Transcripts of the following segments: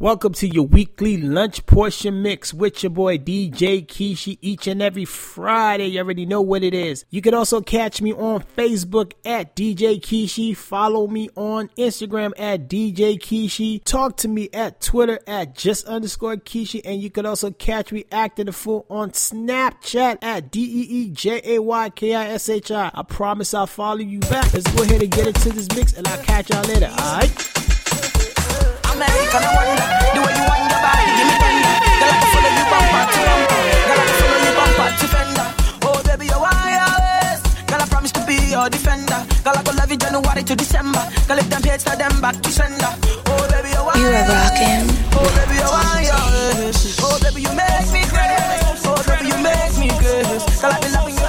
Welcome to your weekly lunch portion mix with your boy DJ Kishi each and every Friday. You already know what it is. You can also catch me on Facebook at DJ Kishi. Follow me on Instagram at DJ Kishi. Talk to me at Twitter at just underscore Kishi. And you can also catch me acting the fool on Snapchat at D E E J A Y K I S H I. I promise I'll follow you back. Let's go ahead and get into this mix and I'll catch y'all later. Alright? American, I wonder the way you want your body, give me tender. Girl, I can follow you bumper to bumper. Girl, I can follow you bumper to fender. Oh, baby, you're wireless. Girl, I promise to be your defender. Girl, I go love you January to December. Girl, if them hate, them back to sender. Oh, baby, you're wireless. You are rocking. Oh, baby, you're wireless. Oh, baby, you make me crazy. Oh, baby, you make me crazy. Girl, I be loving you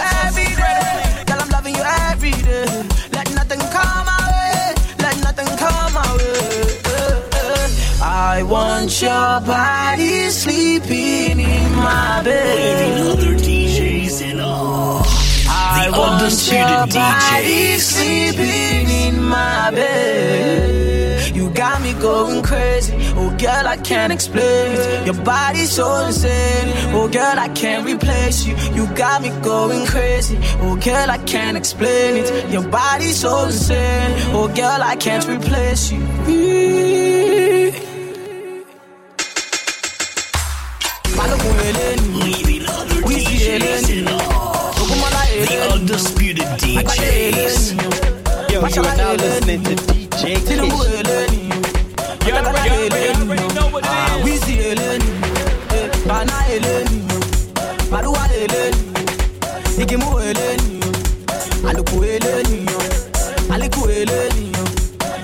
I want your body sleeping in my bed. other DJs in all. I The want your body DJs. sleeping in my bed. You got me going crazy. Oh, girl, I can't explain it. Your body's so insane. Oh, girl, I can't replace you. You got me going crazy. Oh, girl, I can't explain it. Your body's so insane. Oh, girl, I can't replace you. Balogun Eleni, undisputed DJs. Are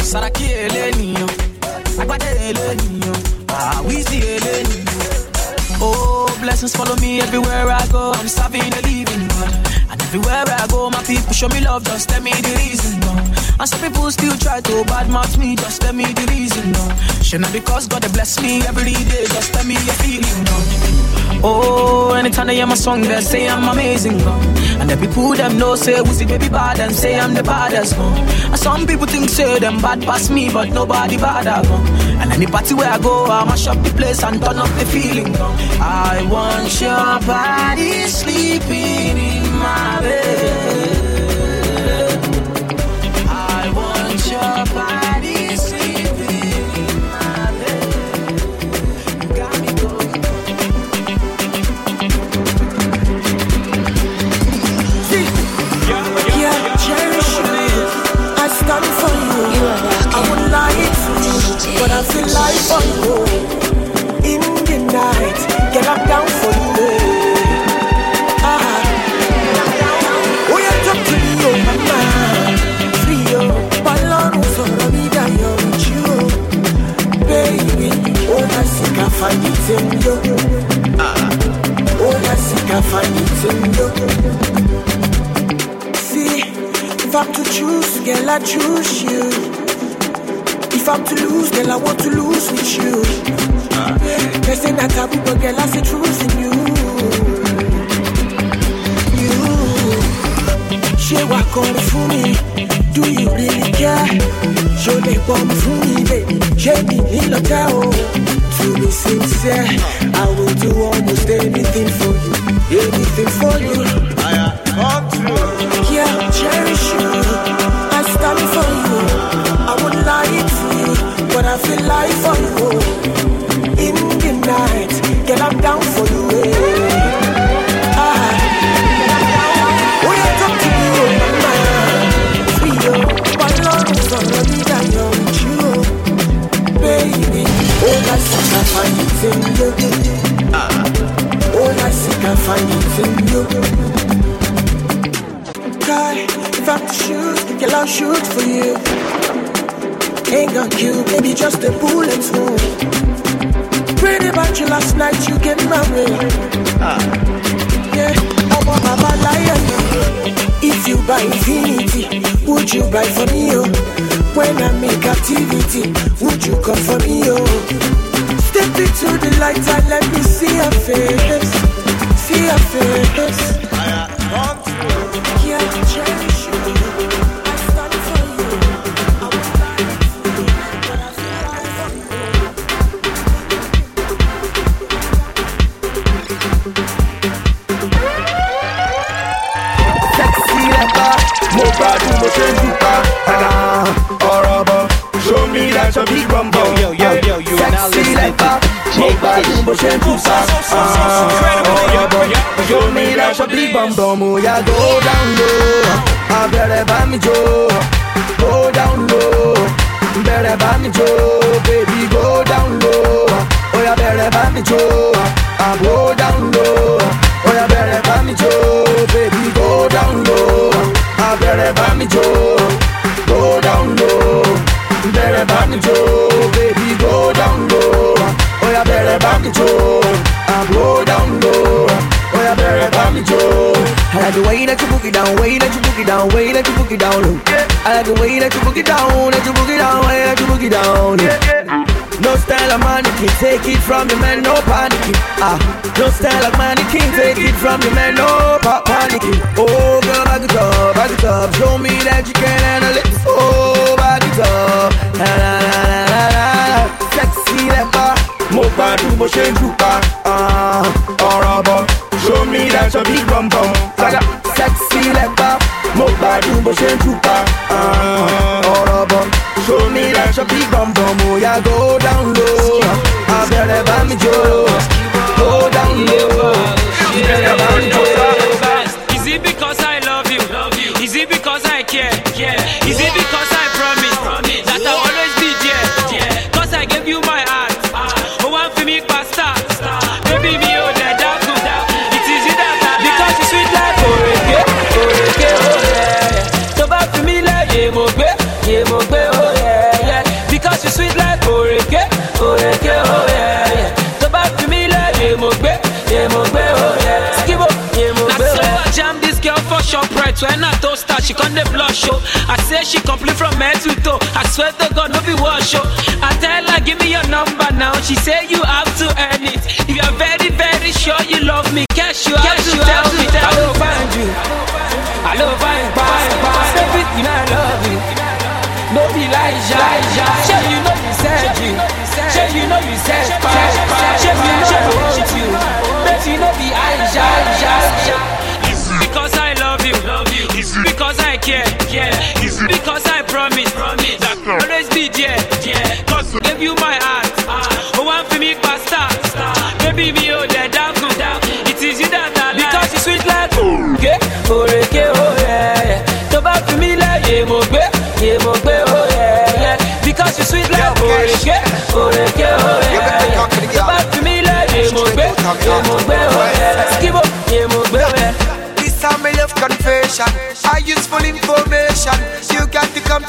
Saraki eleni, Agbade eleni, ah, eleni. Blessings follow me everywhere I go. I'm serving the living God. And everywhere I go, my people show me love. Just tell me the reason, no. And some people still try to badmouth me. Just tell me the reason, no. Should not because God bless me every day. Just tell me your feeling, no. Oh, anytime they hear my song, they say I'm amazing. And the people them know say who's the baby bad and say I'm the baddest. And some people think say them bad past me, but nobody bad, no. And any party where I go, I mash up the place and turn up the feeling. I want your body sleeping in my bed. I want your body choose you. If I'm to lose, girl, I want to lose with you. They say that taboo, but girl, I see truth in you. You, ṣé wàá kọrin fún mi? Do you really care? Ṣo lè pọ̀ mi fún mi, baby? Ṣé mi nílò tẹ́ o? To be sincere, I will do almost anything for you. Anything for you. Yeah, One ah. oh, oh, oh, love is all I need, I know with you, oh. Baby, oh, I see, I find in you. Ah. Oh, I I find in you. God, if I'm to shoot, girl, I'll shoot for you. Ain't gonna kill, baby, just a bullet wound. Prayed about you last night, you get married. Yeah, I'm a mama lion. If you buy infinity, would you buy for me, oh? When I'm in captivity, would you come for me, oh? Step into the light and let me see your face. See your face. go straight to Canada or rubber. Show me that you big bum bum. Yo, yo, yo, yo, you are now listening to Show me that your big bum. Oh, yeah, go down low. I better buy me Joe. Go down low. Better buy me Joe, baby. Go down low. Oh, yeah, better buy me Joe. I go down low. Oh, yeah, better buy me Joe, baby. Go down low abẹ́rẹ́ bá mi jó. Go down low, bẹ̀rẹ̀ bá mi jó. Baby go down low, yá bẹ̀rẹ̀ bá mi jó. Go down low, ó yá bẹ̀rẹ̀ bá mi jó. I like the way that you book it down, way that you book it down, way that you book it down low. I like the way that you book it down, that you book it down, way that you book it down. Yeah. No style of mannequin, take it from the man, no panicking. Ah, no style of mannequin, take it from the man, no pa- panicking. Oh, girl, back it up, back it up, show me that you can handle it. Oh, back it up, la la la la la la, sexy leper. Mo gbádùn bó ṣe ń dùpá, ah, ọ̀rọ̀ bọ̀. Show me that your big bum bum, saga, sexy leper. Mo gbádùn bó ṣe ń dùpá, ah, ọ̀rọ̀ bọ̀. Show me that your big bum bum, oh yeah, go down low. Abẹ́rẹ́ bá mi jó, go down low. Abẹ́rẹ́ bá mi jó. Is it because I love you? Is it because I care? Is it because for shop right when I toast her, she come the blush show. I say she complete from head to toe. I swear to God, no be wash show. I tell her, give me your number now. She say you have to earn it. If you are very, very sure you love me, cash you have to tell me. I don't find you. I love find, find, find. Everything I love you. No be like Elijah. Sure you know you said you. Sure you know you said five. Sure you know you. Always be. Cause I gave you my heart. Oh, one for me, pasta. Baby, me, oh, the daku. It is you that I like. Because you sweet like Oreke, Oreke, oh yeah, yeah. So bad for me like yeah, mo gbe, yeah, mo gbe, oh yeah, yeah. Because you sweet like Oreke, Oreke, oh yeah, yeah. So bad for me like yeah, mo gbe, yeah, mo gbe, oh yeah. Skibo, yeah, mo gbe, oh yeah. This time my love confession. I use full information.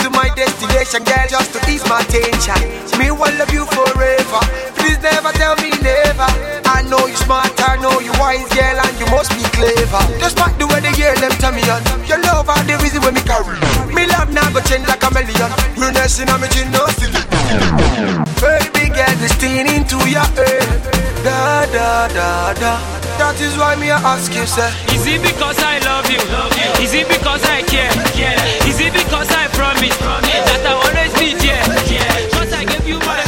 To my destination, girl, just to ease my tension. Me will love you forever. Please never tell me never. I know you smart, I know you wise, girl, and you must be clever. Despite the way they hear them tell me on. Your love are the reason when me carry. Me love now go change like a million. Realness in a me chin, no silly. Baby, get this thing into your head. Da da da da. That is why me I ask you, sir. Is it because I love you? Is it because I care? Is it because I promise that I'll always be there? Cause I gave you my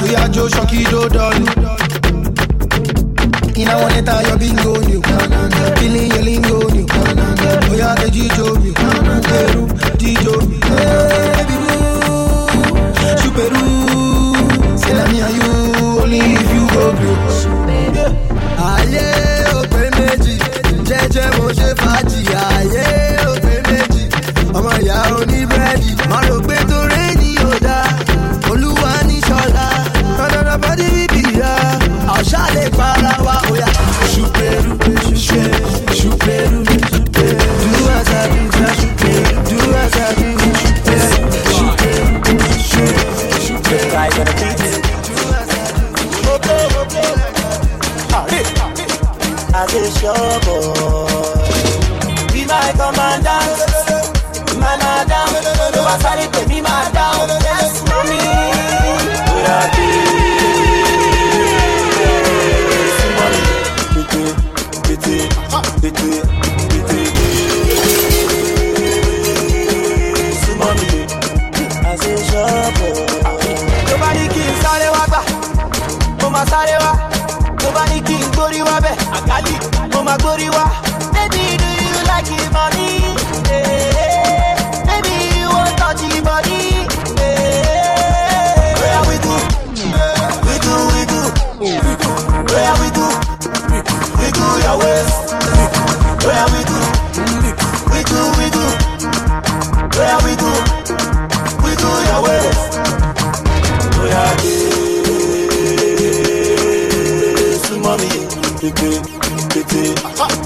Ah, we are Joe Shocky Joe Dolly. Ina waneta your bingo new. Feeling your lingo new. Oh yeah, the Jijo new. Peru, Jijo. Hey, baby boo. Superu. Say na me and you ògùn. ayé òpè méjì jẹ́jẹ́ mo ṣe fàájì ayé as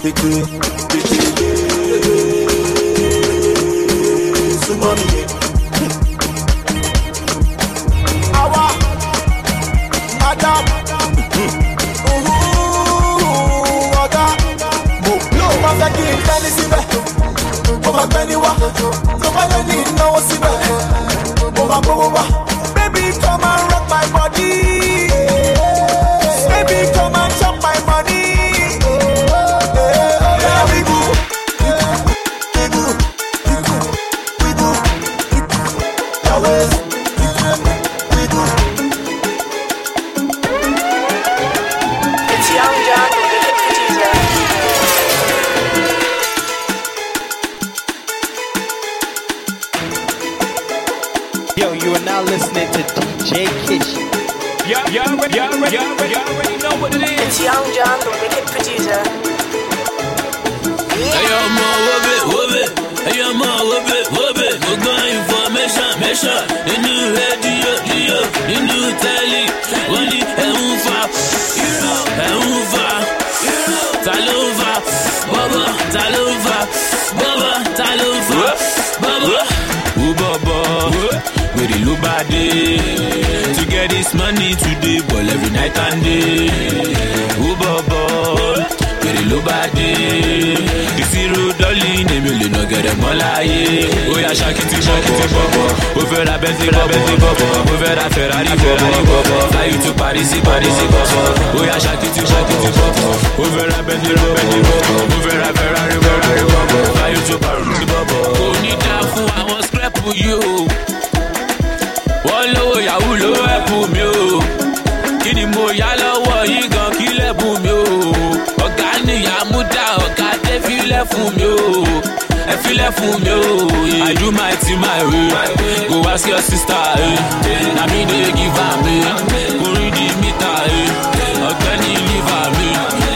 pépé pépé ló to get this money today ball every night and day. Wú bọ̀bọ̀ wèrè ló bá dé ìṣirò dọ́lì èmi ò lè nà gẹ̀rẹ̀ mọ́ láyé ó yà ṣàkìtì bọ̀bọ̀ ó fẹ́ ra bẹ́sẹ̀ bọ̀bọ̀ ó fẹ́ ra ferrari bọ̀bọ̀ fly you to paris paris bọ̀bọ̀ ó yà ṣàkìtì bọ̀bọ̀ ó fẹ́ ra bẹ́sẹ̀ bọ̀bọ̀ ó fẹ́ ra ferrari bọ̀bọ̀ fly you to paris bọ̀bọ̀. Ẹ filẹ̀ fún mi o i do my thing my way. Go ask your sister eh. na me dey give am eh. kò rí di mítà eh. ọ̀gbẹ́ni liver mi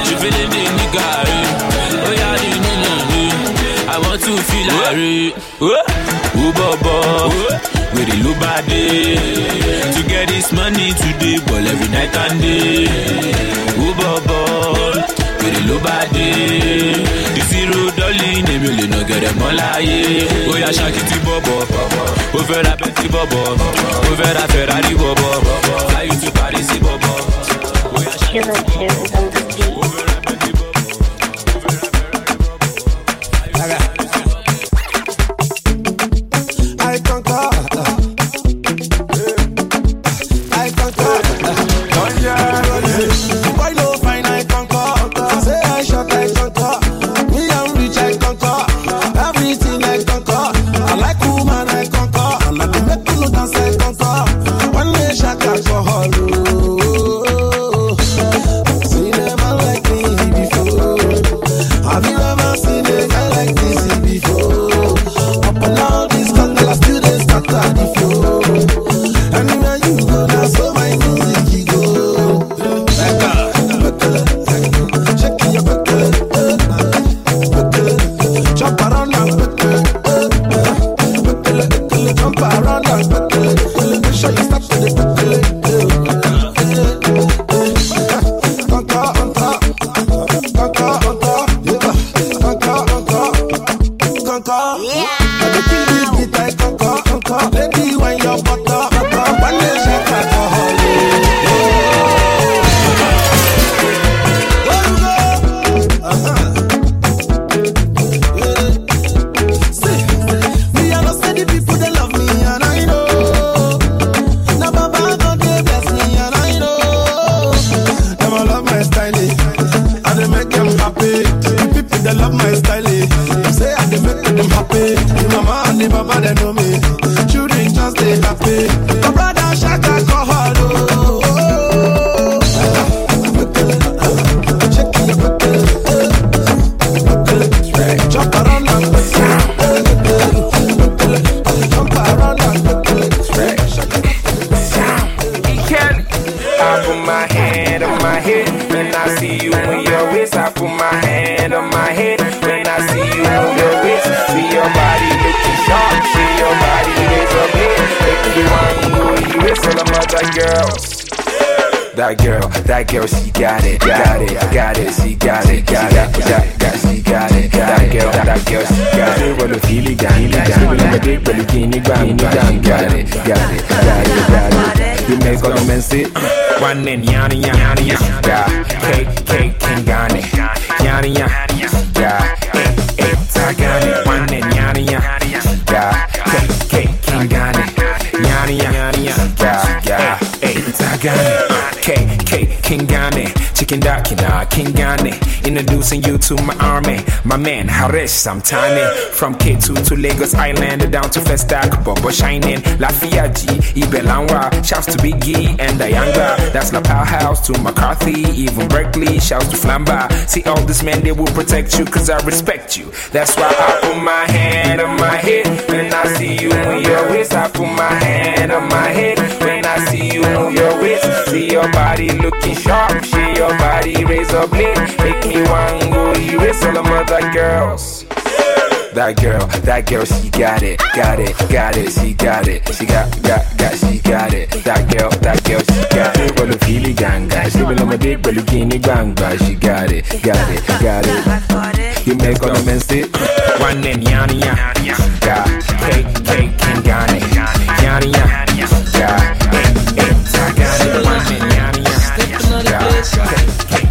ṣèfẹ́lẹ́ ní nígà eh. ó yá ní nínú mi i want to feel like ó bọ̀bọ̀ wèrè ló bá dé to get this money today ball every night and day. Ó bọ̀bọ̀ wèrè ló bá dé èmi ò lè nà gẹ̀rẹ̀ mọ́ láyé ó yà ṣàkìtì bọ̀bọ̀ ó fẹ́ ra bẹ́ntì bọ̀bọ̀ ó fẹ́ ra ferrari bọ̀bọ̀ fly to paris bọ̀bọ̀ ó yà Killer tunes Yanni, Yanni. Introducing you to my army. My man Harish I'm Samtani, from K2 to Lagos Island, down to Festac, Bobo Shining, Lafiaji, Ibelanwa, shouts to Biggie and Dayanga. That's La House to McCarthy, even Berkeley, shouts to Flamba. See all these men, they will protect you, cause I respect you. That's why I put my hand on my head when I see you in your waist. I put my hand on my head when I see you in your waist your body looking sharp. She your body razor blade. Make me one go erase all the mother girls. That girl, that girl, she got it, got it, got it, she got it, she got, got, got, she got it. That girl, that girl, she got it. Pẹ̀lú fili ganga, ṣé mi lọ́mọdé pẹ̀lú kíni gbangba? She got it, got it, got it. You make all the men sit. One name, yani ya, ga, cake, cake, and gani, yani ya, ga, eight, eight, I got it. One name. That's right.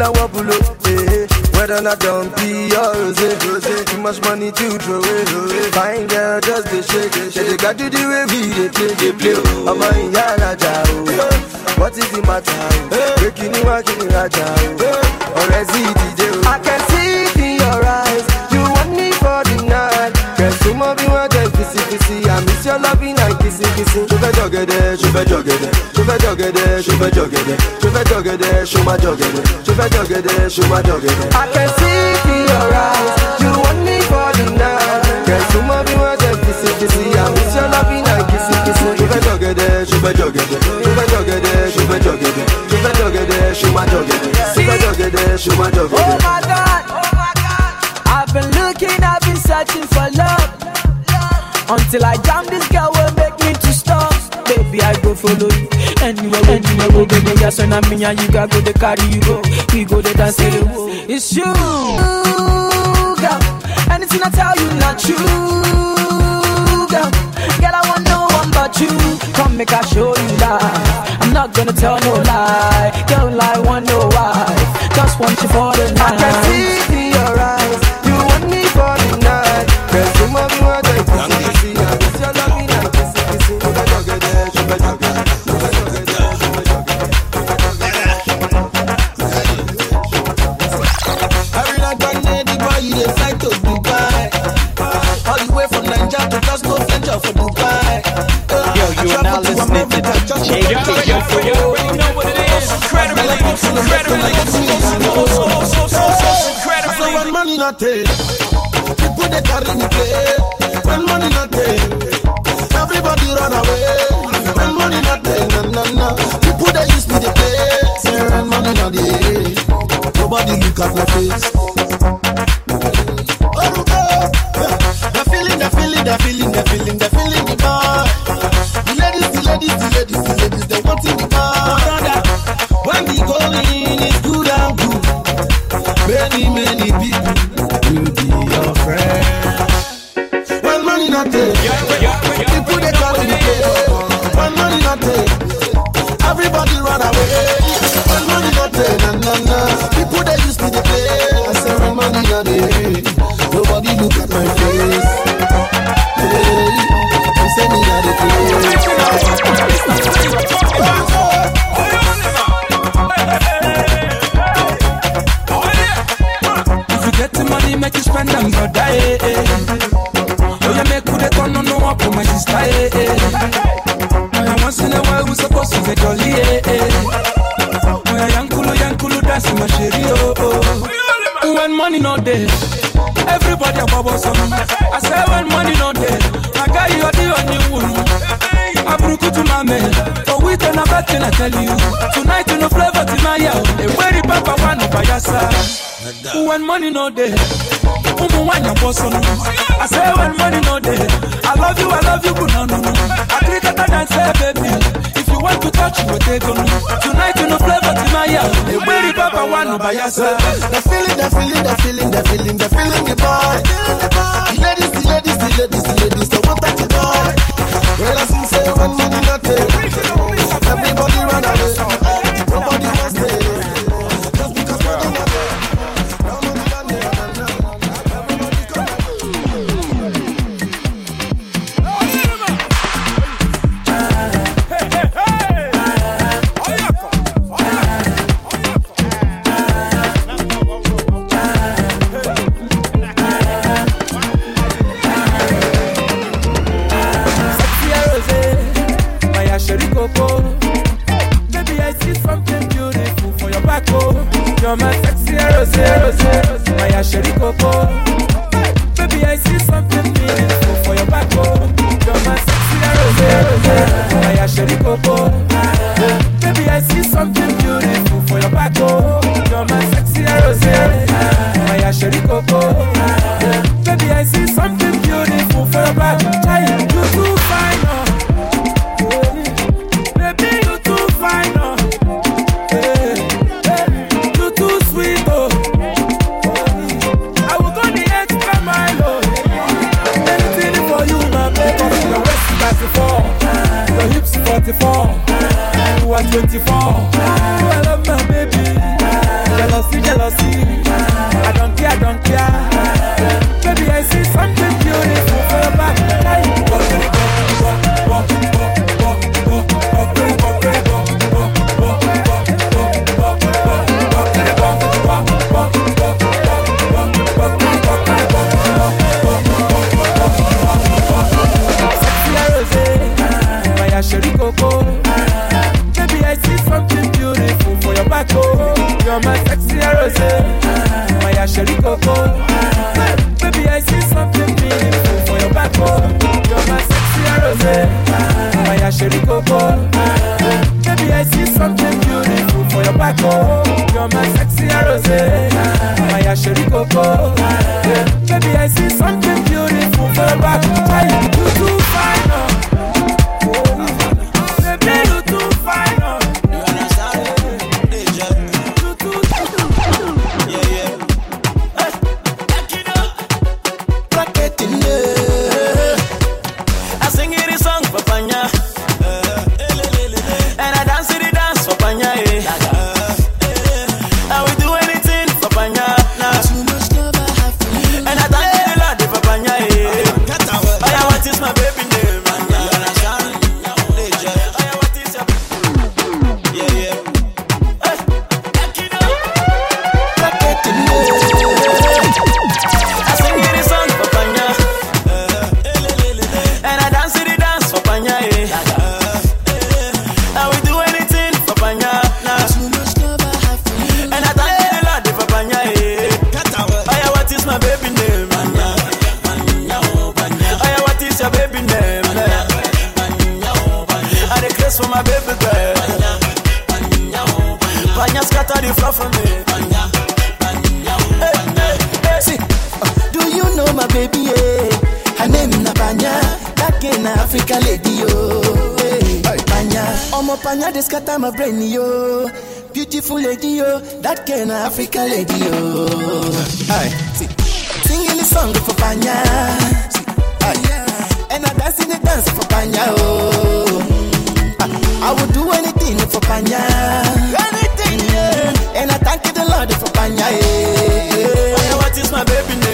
And wobble, oh. Hey, whether not be yours, rose. Too much money to throw away. Fine girl, just the shake. Shake, they got you the way we they play, I'm a yaraja, oh. What is the matter? Oh? Breaking you, walking in raja, oh. Or is it? Oh? I can see it in your eyes. You want me for the night. Girl, so more be one day, kissy, kissy. I miss your loving kissy, kissy. Show me joggede, show me joggede. Show me joggede, show me joggede. Show me joggede, show me joggede. Show me joggede, show me joggede. I can see in your eyes. You want me for the night. Girl, so more be day, kissy, kissy. I miss your loving and kissy, kissy. Show me joggede, show me joggede. Show me joggede, show me joggede. Show me joggede, show me joggede. Show me joggede, show me joggede. Oh my God, oh my God. I've been looking, I've been searching for love. Until I jam this girl will make me to stop. Baby, I go follow you. Anywhere, anywhere, we go, baby, yes, and I mean, you got go, they carry you go. We go, they dance, the wall. It's you, girl. Anything I tell you, not true, girl. Girl, I want no one but you. Come make I show you love. I'm not gonna tell no lie. Girl, I want no wife. Just want you for the I night. can see when money not take, people they carry make you spend them, brother. Eh, eh. Oh, you make good turn on no up for my sister. Eh, eh. Oh, yeah, once in a while we supposed to get jolly. Eh, eh. Oh, yeah, yankulu yankulu dance my sherry. Oh, oh. When money no day, everybody a bubble some. I say when money no day, I got you the only one. Abruku to my man, for we turn a and I tell you. Tonight you no flavor to my yell. And where the papa one by your side. When money no day, bosso no. I say when money no day, I love you, I love you, good no no no. I treat it and say baby, if you want to touch, you take on. Tonight you no to my yell. And where the papa one by your side. The feeling, the feeling, the feeling, the feeling, the feeling, the boy. The ladies, the ladies, the ladies, the ladies, want that the boy. Well, I see say when money not take, everybody run away. Baby, I see something beautiful for your back, oh. You're my sexy rose, rose, rose, my asheri coco. Baby, I see something beautiful for your back, oh. You're my sexy rose, rose, my asheri coco. Baby, I see something beautiful for your back, oh. You're my sexy rose, rose, my asheri coco. Baby, I see something beautiful for your back. Sherry Coco. Baby, I see something beautiful for your back, oh. You're my sexy rose. Africa lady, yo. Hey. Pana, I'm ọmọ Pana dey scatter my brain, yo. Beautiful lady, yo. That kind of Africa lady, yo. Hey. Singing the song for Pana. Hey. And I dance in the dance for Pana, oh. I, I would do anything for Pana. Anything, yeah. And I thank you the Lord for Pana, yeah. Pana, what is my baby name?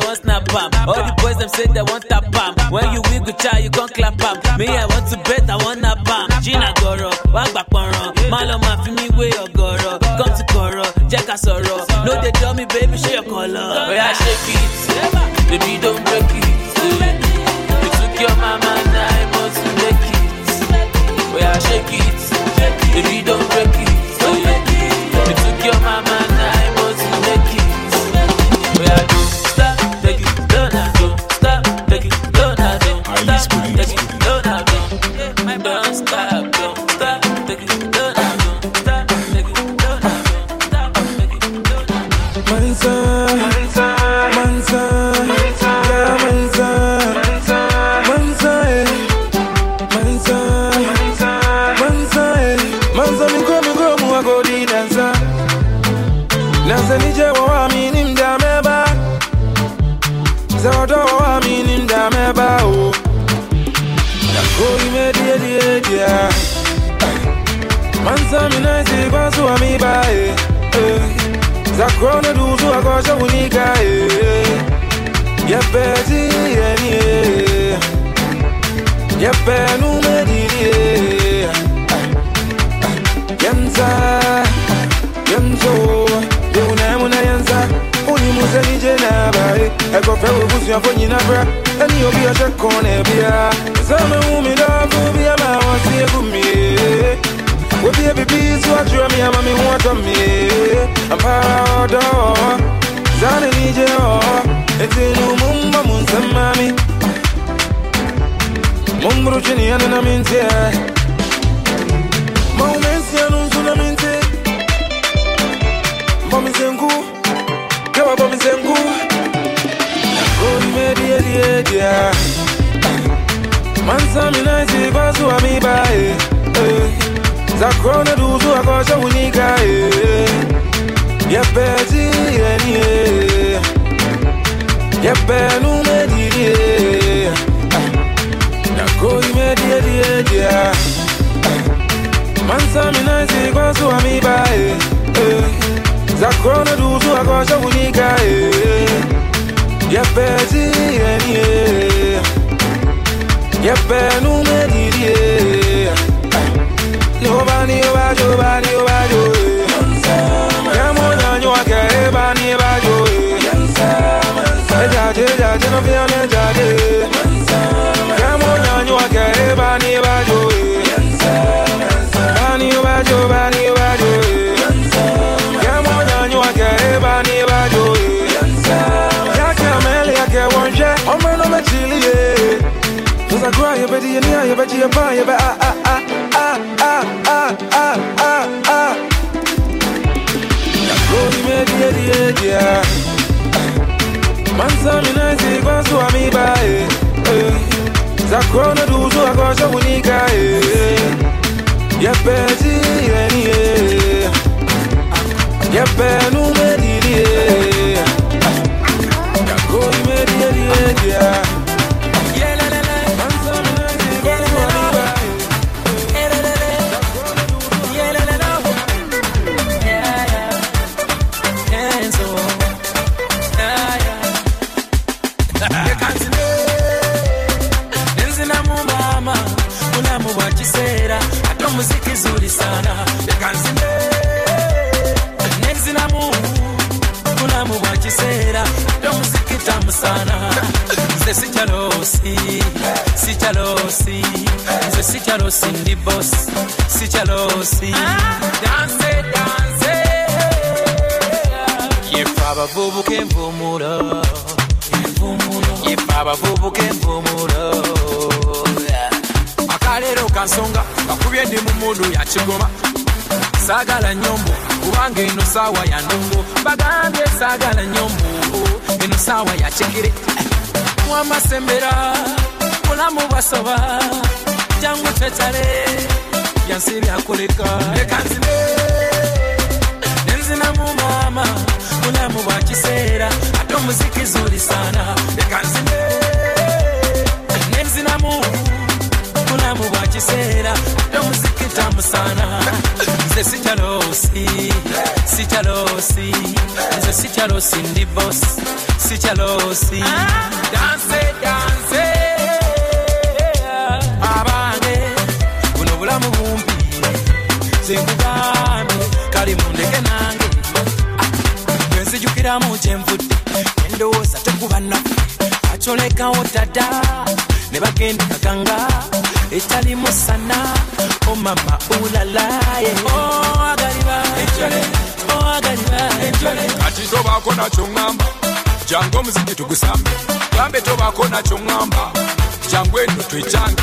I want snap bam. all the boys them say they want tap bam. when you wiggle child you can't clap bam. me i want to bet i want a bam. Gina gọ̀rọ̀ walk back pọ̀nrán má lọ máa fi mí wé ọ̀gọ̀rọ̀ come to kọ̀rọ̀ jẹ́ ká sọ̀rọ̀ no they tell me baby show your color. oya shake it baby don break it you took your mama nine months to make it oya shake it baby don break it. peti yenie Yepe nume dirie Etilu mumba munsamami Mumbru chini yana na minti eh. Maumesi ya nunzu na minti. Bomi zengu. Kewa bomi zengu. Gori medi edi edi ya Mansa minaisi vasu amiba eh, eh. Zakrona duzu akosha unika eh, eh. Ya pezi eni eh. eh. Y'a peine ou méditer La cour méditer Mansa minaisi kwa suwa mibae Zakrona duzu akosha unika Y'a pezi yeni Y'a peine ou méditer Yobani yobajo bani yobajo Yamona nyoke Jaje, jaje, no fear me, jaje. Me about you. Bani about you, bani about you. Come on, on you, I can't buy me about you. Yake ameli, yake wonje, omwe no me chili, yeah. Cause I cry, you better, you near, you better, you buy, you better, ah, ah, ah, ah, ah, ah, ah, ah. Nakoni me die die dia mtu ameiba eh, eh. za kuona duzu eh, ya penzi eh, ya nze sikyalosi sikyalosi nze sikyalosi ndi bos sikyalosi danse danse yefe abavubuka envumulo yefe abavubuka envumulo akaleero kansonga kakubye ndi mu mudu ya kigoma saagala nyombo kubanga eno saawa ya ndongo bagambye saagala nyombo eno saawa jangu amasembera bulamu jangu twetale byansi byakoleka leka nzibe nenzinamu maama bulamu bwa kiseera ate omuziki leka nzibe nenzinamu bulamu bwa kiseera ate omuziki tamusaana nze sikyaloosi sikyaloosi nze ndi ah. nze nkugambye. Kale mundeke nange. Bwe nzijukiramu kyenvudde endowooza tekuba nnaku acolekawo dada ne bagenda kaganga. Etalimu sana omama ulalaye kati tobaako nakyo ŋŋamba jangu omuziki tugusambe. Gambe tobaako nakyo ŋŋamba jangu eno twekyange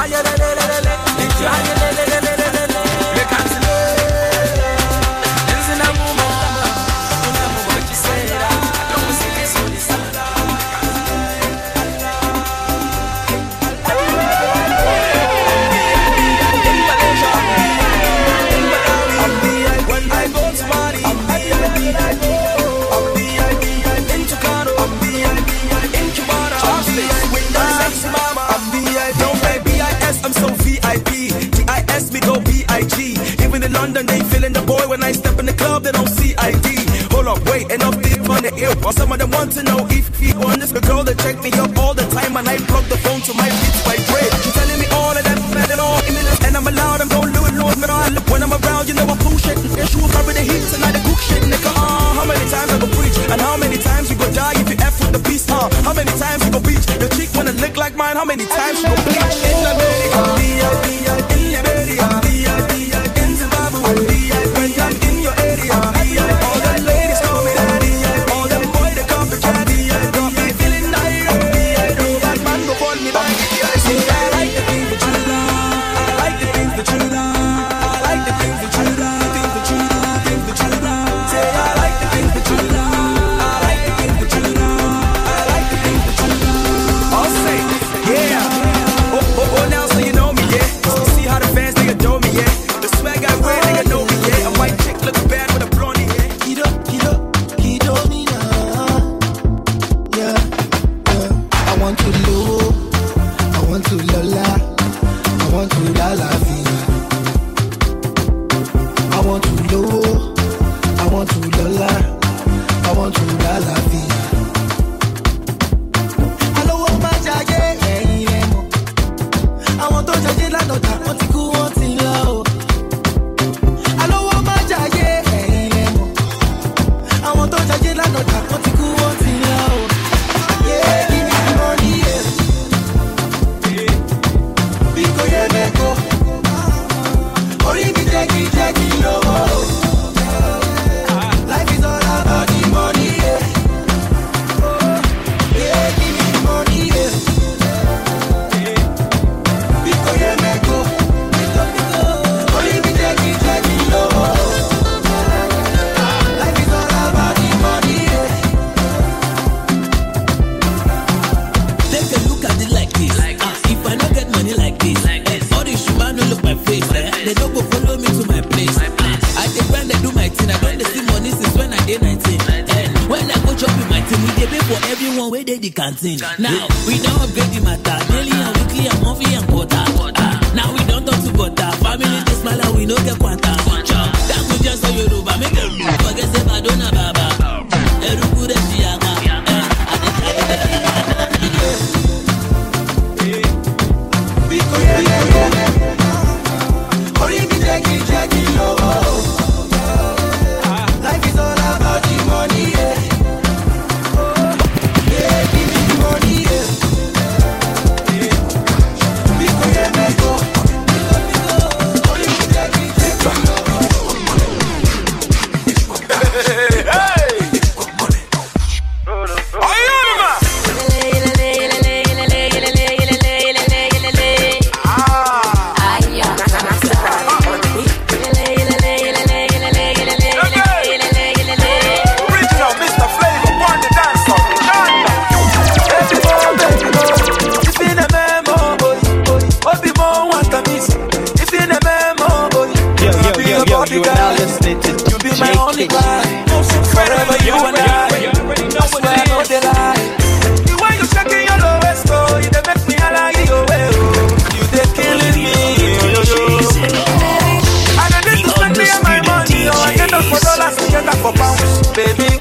ayelelelelele. We don't upgrade the matter. Daily and weekly and monthly and quarter. Baby,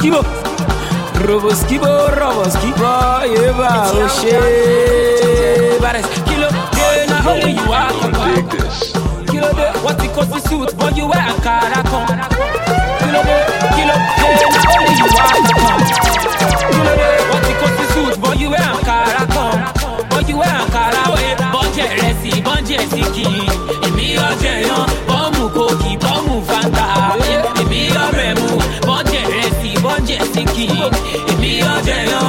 Skibo. Robo skibo, robo skibo, yeah, oh. Bares, kilo, yeah, not only you are Kilo, de, what the suit, but you wear a caraco. Kilo, kilo, not only you are Kilo, de, what cost the suit, but you wear a caraco. But you wear a caraco. Bọ́jẹ̀ rẹ̀ sí, bọ́jẹ̀ sí kì í. Èmi ọjọ́ bọ́jẹ̀ sí kì í. Èmi ọjọ́ yan,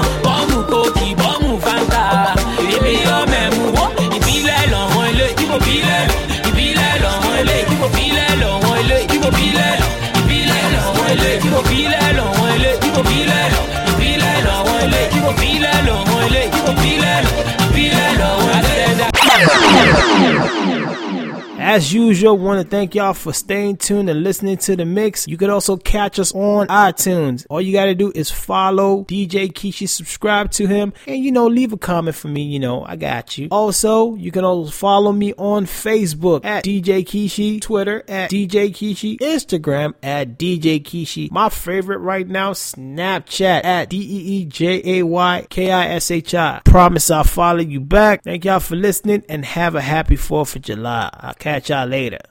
As usual, want to thank y'all for staying tuned and listening to the mix. You could also catch us on iTunes. All you got to do is follow DJ Kishi, subscribe to him, and you know, leave a comment for me. You know, I got you. Also, you can also follow me on Facebook at DJ Kishi, Twitter at DJ Kishi, Instagram at DJ Kishi. My favorite right now, Snapchat at D E E J A Y K I S H I. Promise I'll follow you back. Thank y'all for listening and have a happy 4th of July. I'll catch y'all later.